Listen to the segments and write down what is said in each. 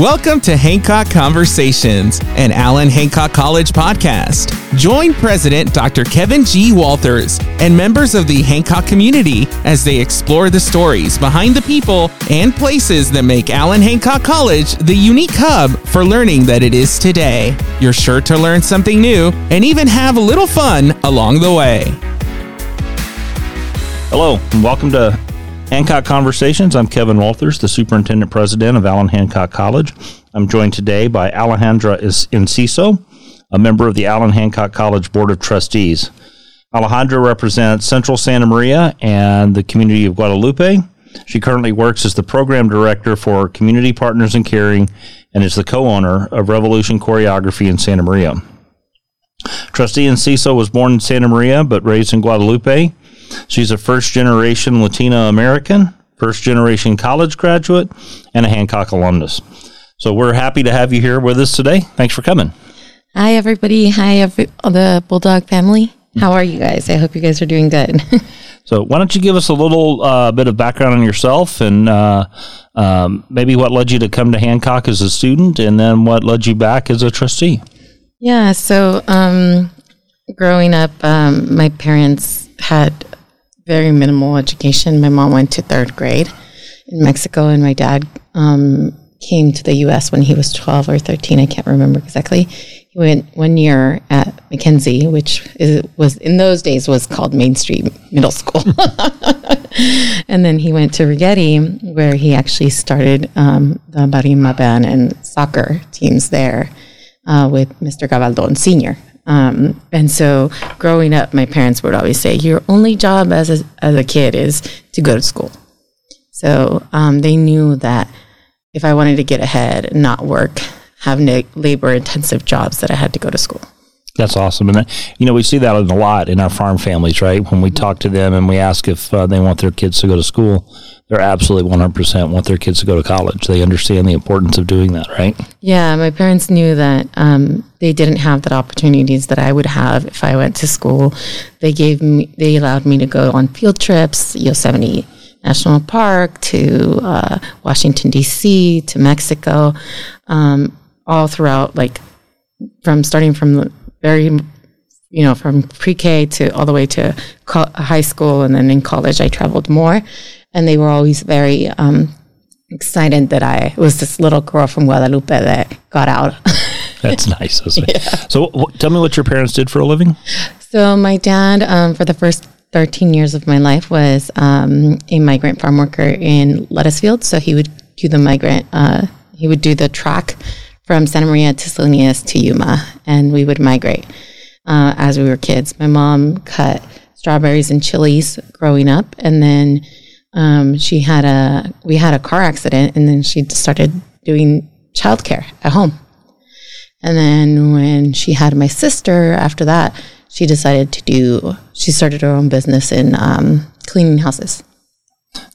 Welcome to Hancock Conversations, an Allen Hancock College podcast. Join President Dr. Kevin G. Walters and members of the Hancock community as they explore the stories behind the people and places that make Allen Hancock College the unique hub for learning that it is today. You're sure to learn something new and even have a little fun along the way. Hello, and welcome to Hancock Conversations. I'm Kevin Walters, the Superintendent President of Allen Hancock College. I'm joined today by Alejandra Enciso, a member of the Allen Hancock College Board of Trustees. Alejandra represents Central Santa Maria and the community of Guadalupe. She currently works as the Program Director for Community Partners in Caring and is the co-owner of Revolution Choreography in Santa Maria. Trustee Enciso was born in Santa Maria but raised in Guadalupe. She's a first generation Latina American, first generation college graduate, and a Hancock alumnus. So we're happy to have you here with us today. Thanks for coming. Hi, everybody. Hi, every, the Bulldog family. How are you guys? I hope you guys are doing good. so, why don't you give us a little uh, bit of background on yourself and uh, um, maybe what led you to come to Hancock as a student and then what led you back as a trustee? Yeah, so um, growing up, um, my parents had very minimal education. My mom went to third grade in Mexico, and my dad um, came to the U.S. when he was 12 or 13. I can't remember exactly. He went one year at McKenzie, which is, was in those days was called Main Street Middle School, and then he went to Righetti, where he actually started um, the Barima band and soccer teams there uh, with Mr. Gavaldon Senior. Um, and so growing up, my parents would always say, your only job as a, as a kid is to go to school. So um, they knew that if I wanted to get ahead and not work, have labor intensive jobs, that I had to go to school. That's awesome. And, that, you know, we see that a lot in our farm families, right? When we talk to them and we ask if uh, they want their kids to go to school, they're absolutely 100% want their kids to go to college. They understand the importance of doing that, right? Yeah, my parents knew that um, they didn't have the opportunities that I would have if I went to school. They gave me, they allowed me to go on field trips, Yosemite National Park to uh, Washington D.C. to Mexico, um, all throughout, like from starting from the very you know, from pre-K to all the way to co- high school, and then in college, I traveled more and they were always very um, excited that I was this little girl from Guadalupe that got out. That's nice. Yeah. So, w- tell me what your parents did for a living. So, my dad, um, for the first 13 years of my life, was um, a migrant farm worker in lettuce fields. So, he would do the migrant, uh, he would do the track from Santa Maria to Salinas to Yuma, and we would migrate uh, as we were kids. My mom cut strawberries and chilies growing up, and then um, she had a we had a car accident, and then she started doing childcare at home. And then when she had my sister, after that, she decided to do. She started her own business in um, cleaning houses.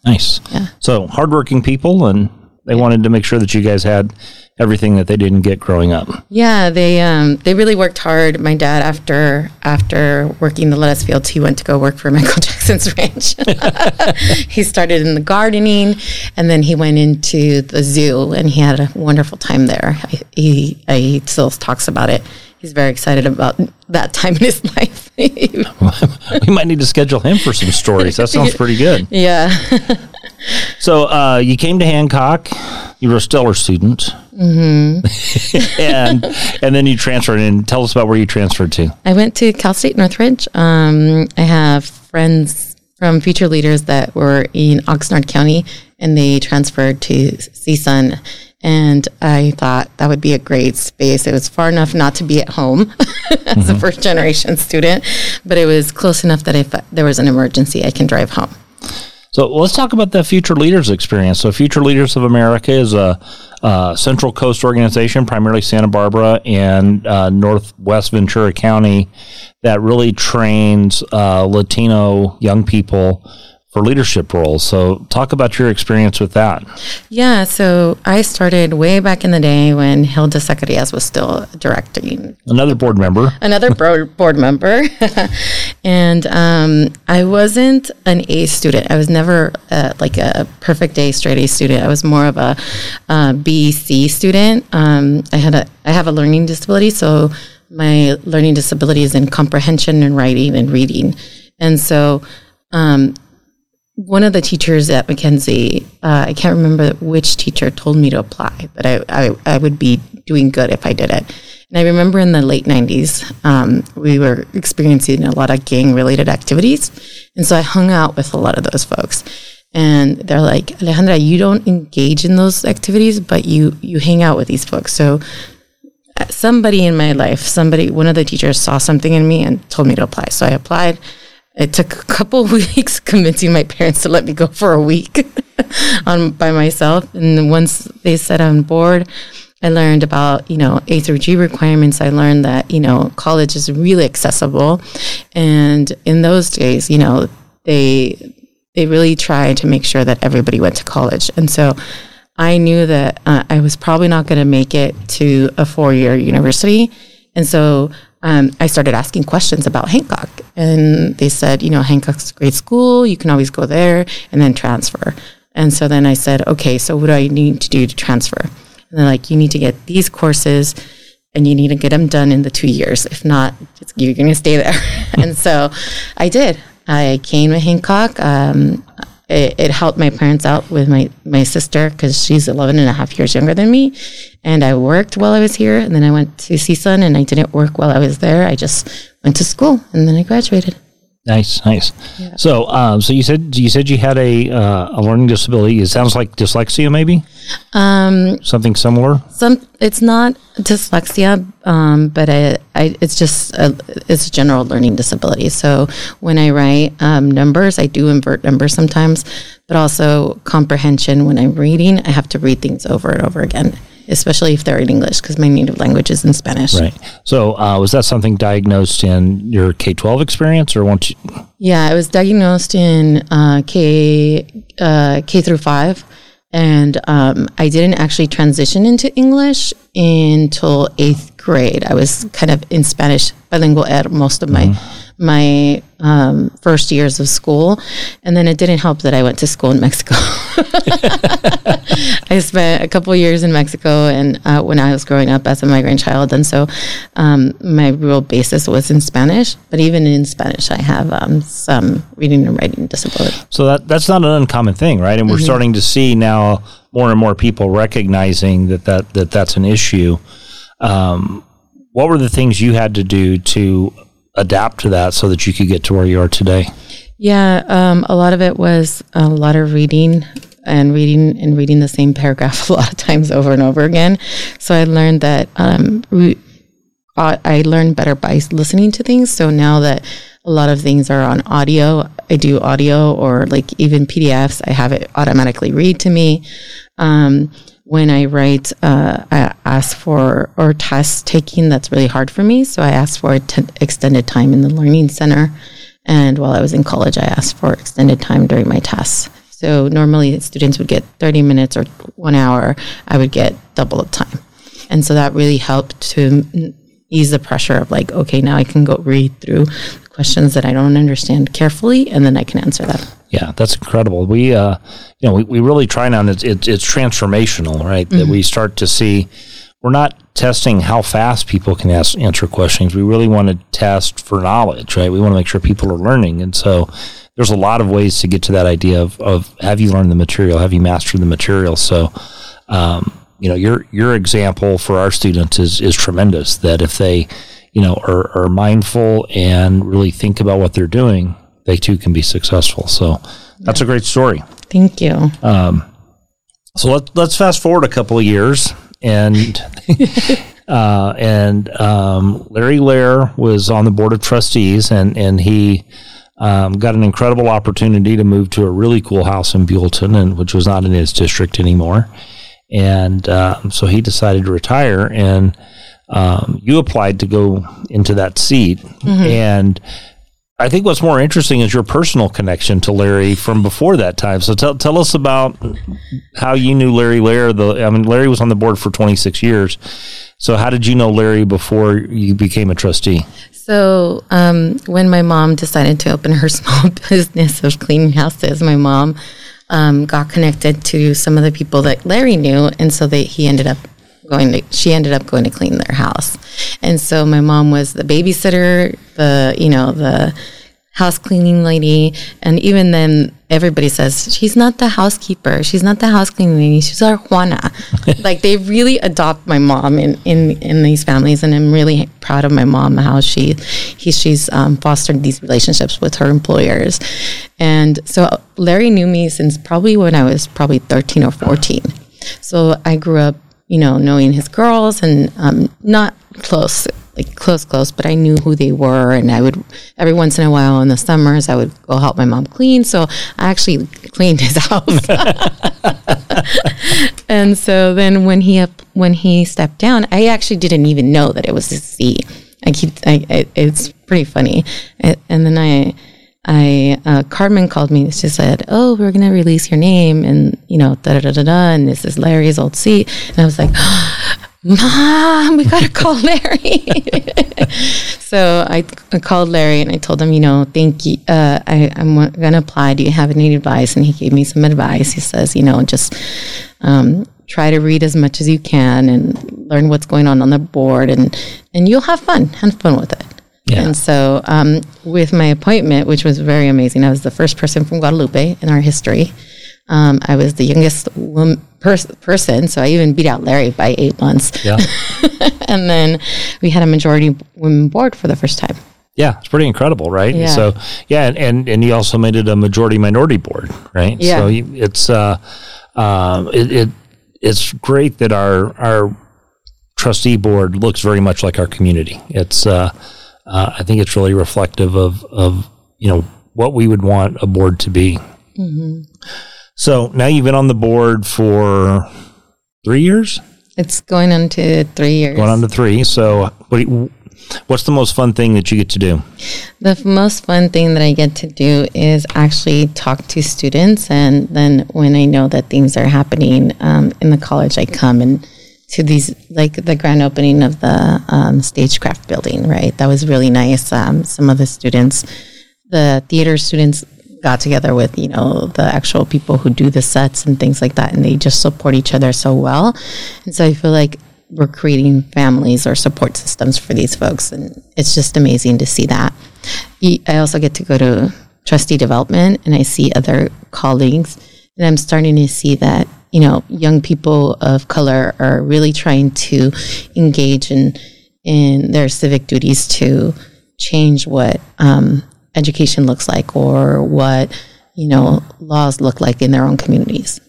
Nice. Yeah. So hardworking people, and they wanted to make sure that you guys had everything that they didn't get growing up. Yeah, they um, they really worked hard. My dad, after after working the lettuce fields, he went to go work for Michael Jackson's ranch. he started in the gardening, and then he went into the zoo, and he had a wonderful time there. He he still talks about it. He's very excited about that time in his life. we might need to schedule him for some stories. That sounds pretty good. Yeah. So uh, you came to Hancock. You were a stellar student. Mm-hmm. and and then you transferred. And tell us about where you transferred to. I went to Cal State Northridge. Um, I have friends from future leaders that were in Oxnard County, and they transferred to CSUN. And I thought that would be a great space. It was far enough not to be at home as mm-hmm. a first generation student, but it was close enough that if there was an emergency, I can drive home. So let's talk about the Future Leaders experience. So, Future Leaders of America is a, a Central Coast organization, primarily Santa Barbara and uh, Northwest Ventura County, that really trains uh, Latino young people for leadership roles. So, talk about your experience with that. Yeah, so I started way back in the day when Hilda Zacarias was still directing. Another board member. Another board board member, and um, I wasn't an A student. I was never uh, like a perfect A straight A student. I was more of a uh, B C student. Um, I had a I have a learning disability, so my learning disability is in comprehension and writing and reading, and so. Um, one of the teachers at McKenzie, uh, I can't remember which teacher told me to apply, but I, I, I, would be doing good if I did it. And I remember in the late 90s, um, we were experiencing a lot of gang related activities. And so I hung out with a lot of those folks. And they're like, Alejandra, you don't engage in those activities, but you, you hang out with these folks. So uh, somebody in my life, somebody, one of the teachers saw something in me and told me to apply. So I applied it took a couple weeks convincing my parents to let me go for a week on by myself. And once they said I'm board, I learned about, you know, A through G requirements. I learned that, you know, college is really accessible. And in those days, you know, they they really tried to make sure that everybody went to college. And so I knew that uh, I was probably not going to make it to a four year university. And so um, I started asking questions about Hancock. And they said, you know, Hancock's a great school. You can always go there and then transfer. And so then I said, okay, so what do I need to do to transfer? And they're like, you need to get these courses and you need to get them done in the two years. If not, you're going to stay there. and so I did. I came to Hancock. Um, it, it, helped my parents out with my, my sister because she's 11 and a half years younger than me. And I worked while I was here. And then I went to CSUN and I didn't work while I was there. I just went to school and then I graduated. Nice, nice. Yeah. So, um, so you said you said you had a uh, a learning disability. It sounds like dyslexia, maybe. Um, Something similar. Some. It's not dyslexia, um, but I, I, it's just a, it's a general learning disability. So when I write um, numbers, I do invert numbers sometimes, but also comprehension. When I'm reading, I have to read things over and over again especially if they're in English, because my native language is in Spanish. Right. So, uh, was that something diagnosed in your K twelve experience, or once? You- yeah, it was diagnosed in uh, K uh, K through five, and um, I didn't actually transition into English until eighth grade. I was kind of in Spanish bilingual ed most of my. Mm-hmm my um, first years of school. And then it didn't help that I went to school in Mexico. I spent a couple years in Mexico and uh, when I was growing up as a migrant child. And so um, my real basis was in Spanish. But even in Spanish, I have um, some reading and writing disability. So that, that's not an uncommon thing, right? And we're mm-hmm. starting to see now more and more people recognizing that, that, that that's an issue. Um, what were the things you had to do to adapt to that so that you could get to where you are today? Yeah, um, a lot of it was a lot of reading and reading and reading the same paragraph a lot of times over and over again. So I learned that um, re- I learned better by listening to things. So now that a lot of things are on audio, I do audio or like even PDFs, I have it automatically read to me. Um, when I write, uh, I ask for or test taking that's really hard for me. So I asked for t- extended time in the learning center. And while I was in college, I asked for extended time during my tests. So normally students would get 30 minutes or one hour. I would get double the time. And so that really helped to ease the pressure of like, okay, now I can go read through the questions that I don't understand carefully and then I can answer them. Yeah, that's incredible. We, uh, you know, we, we really try now, and it's, it's, it's transformational, right? Mm-hmm. That we start to see, we're not testing how fast people can ask, answer questions. We really want to test for knowledge, right? We want to make sure people are learning. And so there's a lot of ways to get to that idea of, of have you learned the material? Have you mastered the material? So, um, you know, your, your example for our students is, is tremendous that if they, you know, are, are mindful and really think about what they're doing, they too can be successful. So that's a great story. Thank you. Um, so let, let's fast forward a couple of years and uh, and um, Larry Lair was on the board of trustees and and he um, got an incredible opportunity to move to a really cool house in Buellton and which was not in his district anymore and uh, so he decided to retire and um, you applied to go into that seat mm-hmm. and I think what's more interesting is your personal connection to Larry from before that time. So tell tell us about how you knew Larry Lair. The I mean, Larry was on the board for 26 years. So how did you know Larry before you became a trustee? So um, when my mom decided to open her small business of cleaning houses, my mom um, got connected to some of the people that Larry knew, and so they, he ended up going to she ended up going to clean their house. And so my mom was the babysitter the you know the house cleaning lady and even then everybody says she's not the housekeeper. She's not the house cleaning lady. She's our juana. Like they really adopt my mom in, in in these families and i'm really proud of my mom how she he, she's um, fostered these relationships with her employers. And so larry knew me since probably when i was probably 13 or 14 so i grew up you know, knowing his girls and um, not close, like close, close, but I knew who they were. And I would, every once in a while in the summers, I would go help my mom clean. So I actually cleaned his house. and so then when he, when he stepped down, I actually didn't even know that it was his seat. I keep, I, I, it's pretty funny. And then I, I uh, Carmen called me. She said, "Oh, we're gonna release your name, and you know, da da da da, and this is Larry's old seat." And I was like, "Mom, we gotta call Larry." so I, I, called Larry and I told him, you know, thank you. Uh, I, am gonna apply. Do you have any advice? And he gave me some advice. He says, you know, just um, try to read as much as you can and learn what's going on on the board, and and you'll have fun. Have fun with it. Yeah. And so, um, with my appointment, which was very amazing, I was the first person from Guadalupe in our history. Um, I was the youngest woman, pers- person, so I even beat out Larry by eight months. Yeah. and then we had a majority women board for the first time. Yeah, it's pretty incredible, right? Yeah. So, yeah, and, and, and you also made it a majority minority board, right? Yeah. So you, it's uh, uh, it, it it's great that our our trustee board looks very much like our community. It's uh, uh, I think it's really reflective of of you know what we would want a board to be. Mm-hmm. So now you've been on the board for three years. It's going on to three years. Going on to three. So what? What's the most fun thing that you get to do? The most fun thing that I get to do is actually talk to students, and then when I know that things are happening um, in the college, I come and to these like the grand opening of the um, stagecraft building right? That was really nice. Um, some of the students the theater students got together with you know the actual people who do the sets and things like that and they just support each other so well. And so i feel like we're creating families or support systems for these folks and it's just amazing to see that. I also get to go to trustee development and i see other colleagues and i'm starting to see that you know, young people of color are really trying to engage in in their civic duties to change what um, education looks like or what you know laws look like in their own communities.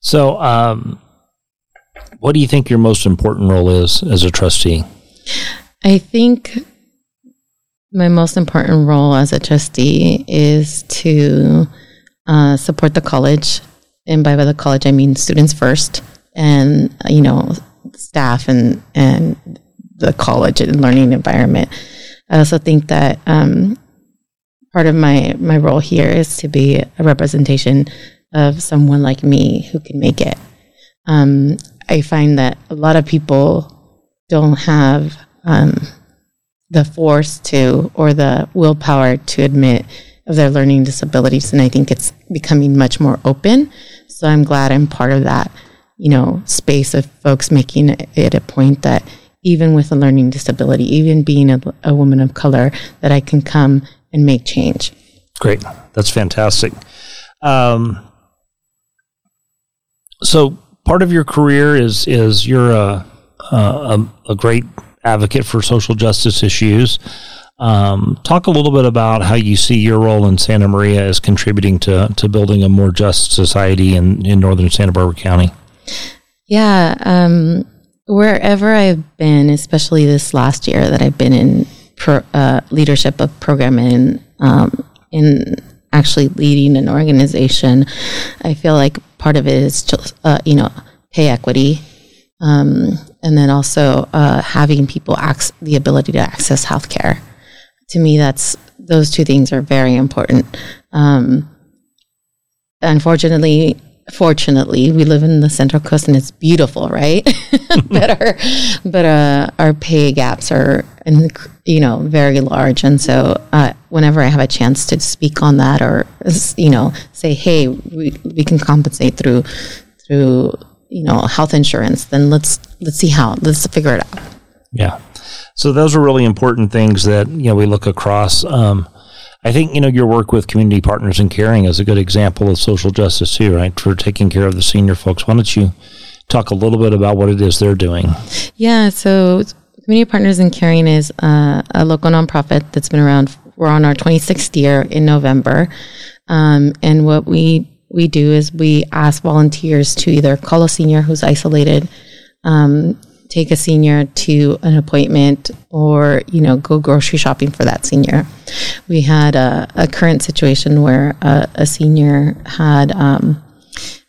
So, um, what do you think your most important role is as a trustee? I think my most important role as a trustee is to uh, support the college and by the college, I mean students first, and you know staff and and the college and learning environment. I also think that um, part of my my role here is to be a representation of someone like me who can make it. Um, I find that a lot of people don't have um, the force to or the willpower to admit of their learning disabilities, and I think it's becoming much more open. So I'm glad I'm part of that, you know, space of folks making it a point that even with a learning disability, even being a, a woman of color, that I can come and make change. Great, that's fantastic. Um, so part of your career is is you're a a, a great advocate for social justice issues. Um, talk a little bit about how you see your role in Santa Maria as contributing to, to building a more just society in, in northern Santa Barbara County. Yeah, um, wherever I've been, especially this last year that I've been in pro, uh, leadership of programming, um, in actually leading an organization, I feel like part of it is just, uh, you know, pay equity. Um, and then also uh, having people access the ability to access healthcare to me, that's those two things are very important. Um, unfortunately, fortunately, we live in the Central Coast and it's beautiful, right? but our but uh, our pay gaps are, you know, very large, and so uh, whenever I have a chance to speak on that, or you know, say, hey, we we can compensate through through you know health insurance, then let's let's see how let's figure it out. Yeah. So those are really important things that you know we look across. Um, I think you know your work with community partners and caring is a good example of social justice too, right? For taking care of the senior folks. Why don't you talk a little bit about what it is they're doing? Yeah. So community partners and caring is uh, a local nonprofit that's been around. We're on our 26th year in November, um, and what we we do is we ask volunteers to either call a senior who's isolated. Um, take a senior to an appointment or you know go grocery shopping for that senior. We had a, a current situation where a, a senior had um,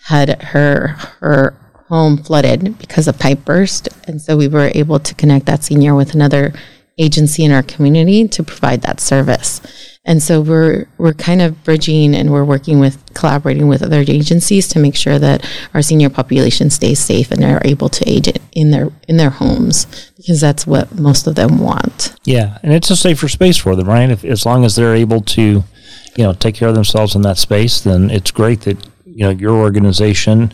had her her home flooded because of pipe burst. And so we were able to connect that senior with another agency in our community to provide that service and so we're we're kind of bridging and we're working with collaborating with other agencies to make sure that our senior population stays safe and are able to age in their in their homes because that's what most of them want. Yeah, and it's a safer space for them, right? If, as long as they're able to, you know, take care of themselves in that space, then it's great that you know your organization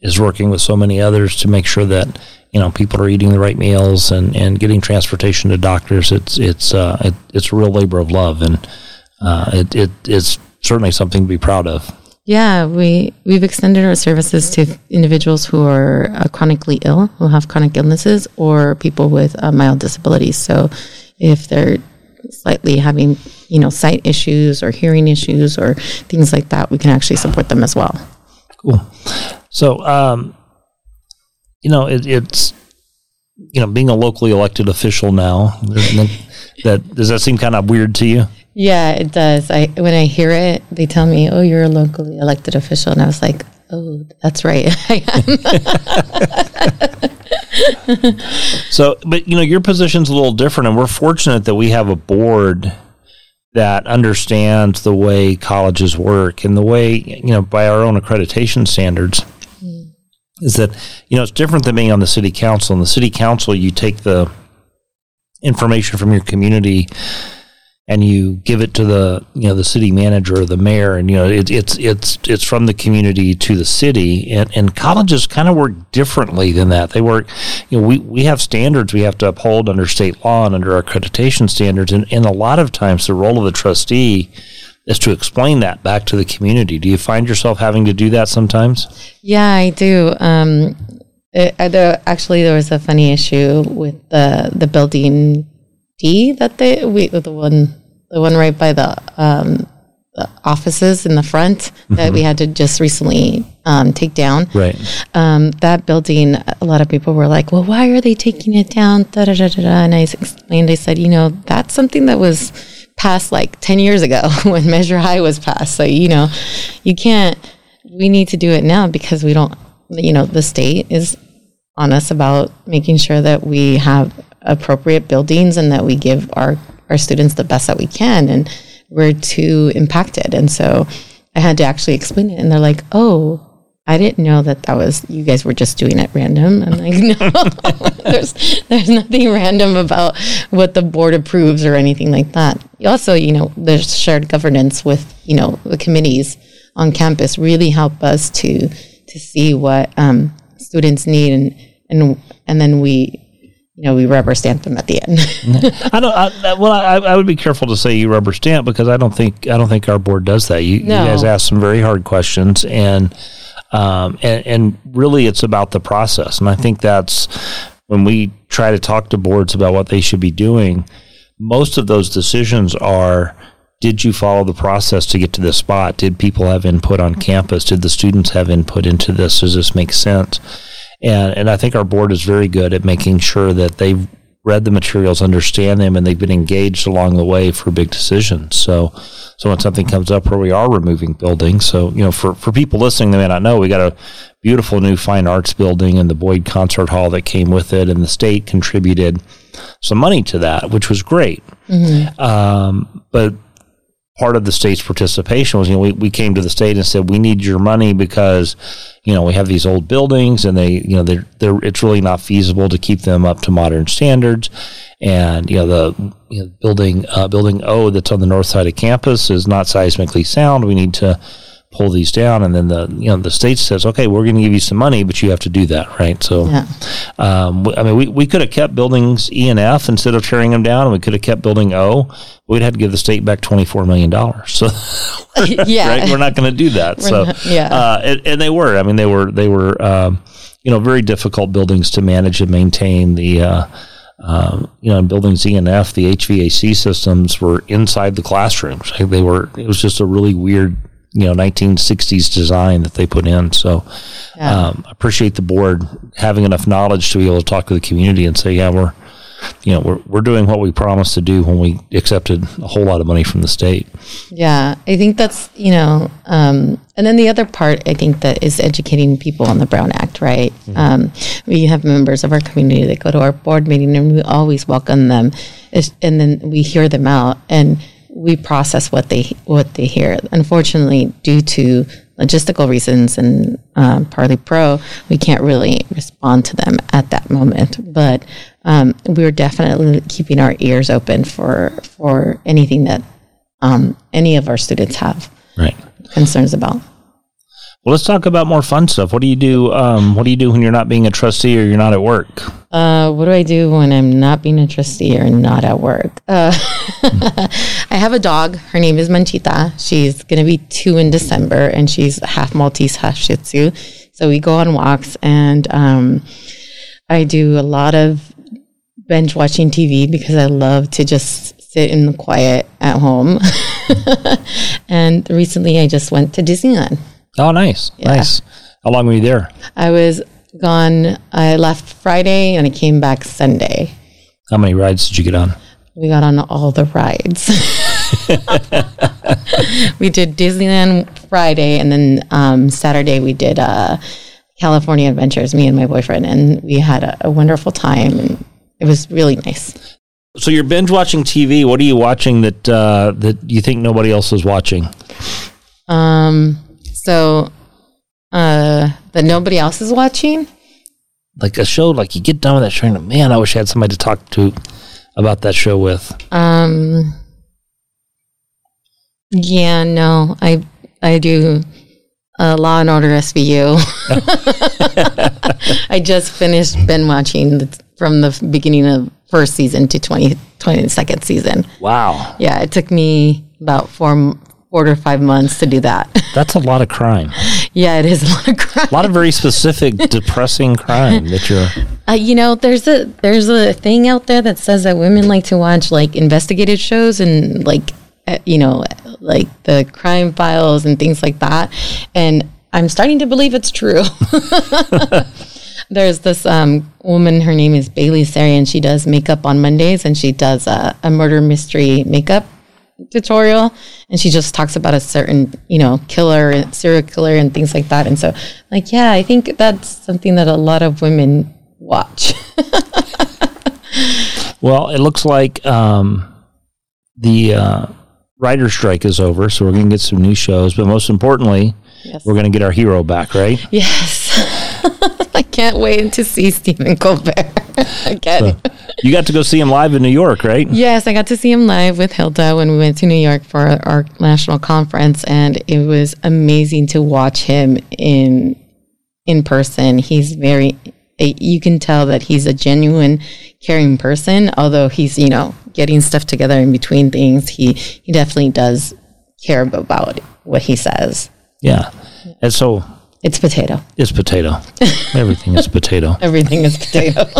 is working with so many others to make sure that you know people are eating the right meals and, and getting transportation to doctors. It's it's uh, it, it's a real labor of love and uh, it, it is certainly something to be proud of. Yeah, we we've extended our services to individuals who are uh, chronically ill, who have chronic illnesses, or people with uh, mild disabilities. So, if they're slightly having, you know, sight issues or hearing issues or things like that, we can actually support them as well. Cool. So, um, you know, it, it's you know, being a locally elected official now. that does that seem kind of weird to you? Yeah, it does. I when I hear it, they tell me, "Oh, you're a locally elected official," and I was like, "Oh, that's right, I am." so, but you know, your position's a little different, and we're fortunate that we have a board that understands the way colleges work and the way you know by our own accreditation standards. Mm. Is that you know it's different than being on the city council. In the city council, you take the information from your community and you give it to the you know the city manager or the mayor and you know it, it's it's it's from the community to the city and, and colleges kind of work differently than that. They work you know we, we have standards we have to uphold under state law and under accreditation standards and, and a lot of times the role of the trustee is to explain that back to the community. Do you find yourself having to do that sometimes? Yeah i do. Um, it, actually there was a funny issue with the the building D that they we the one the one right by the, um, the offices in the front mm-hmm. that we mm-hmm. had to just recently um, take down. Right. Um, that building, a lot of people were like, "Well, why are they taking it down?" Da, da, da, da, da. And I explained. I said, "You know, that's something that was passed like ten years ago when Measure I was passed. So you know, you can't. We need to do it now because we don't. You know, the state is on us about making sure that we have appropriate buildings and that we give our, our students the best that we can. And we're too impacted. And so I had to actually explain it. And they're like, oh, I didn't know that that was you guys were just doing it random. I'm like, no, there's there's nothing random about what the board approves or anything like that. Also, you know, there's shared governance with you know the committees on campus really help us to to see what um, students need and and and then we you know, we rubber stamp them at the end. I don't. I, well, I, I, would be careful to say you rubber stamp because I don't think I don't think our board does that. You, no. you guys ask some very hard questions, and um, and and really, it's about the process. And I think that's when we try to talk to boards about what they should be doing. Most of those decisions are. Did you follow the process to get to this spot? Did people have input on campus? Did the students have input into this? Does this make sense? And, and I think our board is very good at making sure that they've read the materials, understand them, and they've been engaged along the way for big decisions. So, so when something comes up where we are removing buildings, so you know, for for people listening, they may not know, we got a beautiful new fine arts building and the Boyd Concert Hall that came with it, and the state contributed some money to that, which was great. Um, but part of the state's participation was, you know, we, we came to the state and said, we need your money because, you know, we have these old buildings and they, you know, they're, they're, it's really not feasible to keep them up to modern standards. And, you know, the you know, building, uh, building O that's on the north side of campus is not seismically sound. We need to pull these down. And then the, you know, the state says, okay, we're going to give you some money, but you have to do that. Right. So, Yeah. um, I mean, we, we could have kept buildings E and F instead of tearing them down, and we could have kept building O. We'd have to give the state back twenty four million dollars. So, yeah. right, we're not going to do that. so, not- yeah. uh, and, and they were. I mean, they were they were um, you know very difficult buildings to manage and maintain. The uh, um, you know in buildings E and F, the HVAC systems were inside the classrooms. They were. It was just a really weird. You know, 1960s design that they put in. So, Yeah. um, I appreciate the board having enough knowledge to be able to talk to the community and say, yeah, we're, you know, we're, we're doing what we promised to do when we accepted a whole lot of money from the state. Yeah, I think that's, you know, um, and then the other part I think that is educating people on the Brown Act, right? Um, we have members of our community that go to our board meeting and we always welcome them, and then we hear them out and we process what they what they hear. Unfortunately, due to logistical reasons and um, Parley Pro, we can't really respond to them at that moment. But um, we're definitely keeping our ears open for for anything that um, any of our students have Right. concerns about. Well, let's talk about more fun stuff. What do you do? Um, what do you do when you're not being a trustee or you're not at work? Uh, what do I do when I'm not being a trustee or not at work? Uh, I have a dog. Her name is Manchita. She's going to be two in December, and she's half Maltese, half Shih Tzu. So we go on walks, and um, I do a lot of binge watching TV because I love to just sit in the quiet at home. and recently, I just went to Disneyland. Oh, nice, nice. How long were you there? I was gone. I left Friday and I came back Sunday. How many rides did you get on? We got on all the rides. we did Disneyland Friday, and then um, Saturday we did uh, California Adventures. Me and my boyfriend, and we had a, a wonderful time, and it was really nice. So you're binge watching TV. What are you watching that uh, that you think nobody else is watching? Um, so uh, that nobody else is watching. Like a show, like you get done with that show, and man, I wish I had somebody to talk to about that show with. Um, yeah, no, I I do uh, Law and Order SVU. I just finished been watching the, from the beginning of first season to 20, 22nd season. Wow, Yeah, it took me about four four to five months to do that. that's a lot of crime. yeah, it is a lot of crime. A lot of very specific, depressing crime that you're. Uh, you know, there's a there's a thing out there that says that women like to watch like investigative shows and like uh, you know like the crime files and things like that, and I'm starting to believe it's true. there's this um, woman, her name is Bailey Sarian. She does makeup on Mondays, and she does a, a murder mystery makeup tutorial and she just talks about a certain you know killer serial killer and things like that and so like yeah i think that's something that a lot of women watch Well, it looks like um, the uh, writer strike is over, so we're going to get some new shows. But most importantly, Yes. we're going to get our hero back, right? yes i can't wait to see stephen colbert again You got to go see him live in New York, right? Yes, I got to see him live with Hilda when we went to New York for our, our national conference, and it was amazing to watch him in in person. He's very, you can tell that he's a genuine, caring person. Although he's you know getting stuff together in between things, he he definitely does care about what he says. Yeah. And so It's potato. it's potato. Everything is potato. Everything is potato.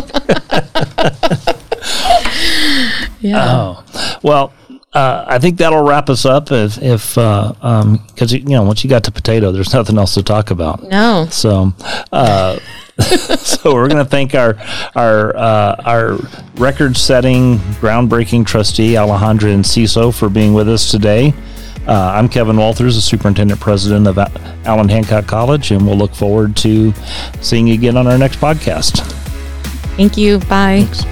yeah. Oh, well, uh, I think that'll wrap us up. If if because uh, um, you know once you got to potato, there's nothing else to talk about. No. So. Uh, so we're going to thank our our uh, our record-setting, groundbreaking trustee Alejandra Enciso for being with us today. Uh, I'm Kevin Walters, the superintendent president of Allen Hancock College, and we'll look forward to seeing you again on our next podcast. Thank you. Bye. Thanks,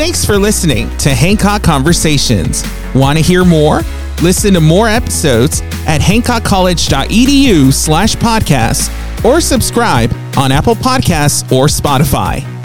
Thanks for listening to Hancock Conversations. Want to hear more? Listen to more episodes at hancockcollege.edu slash podcast or subscribe on Apple Podcasts or Spotify.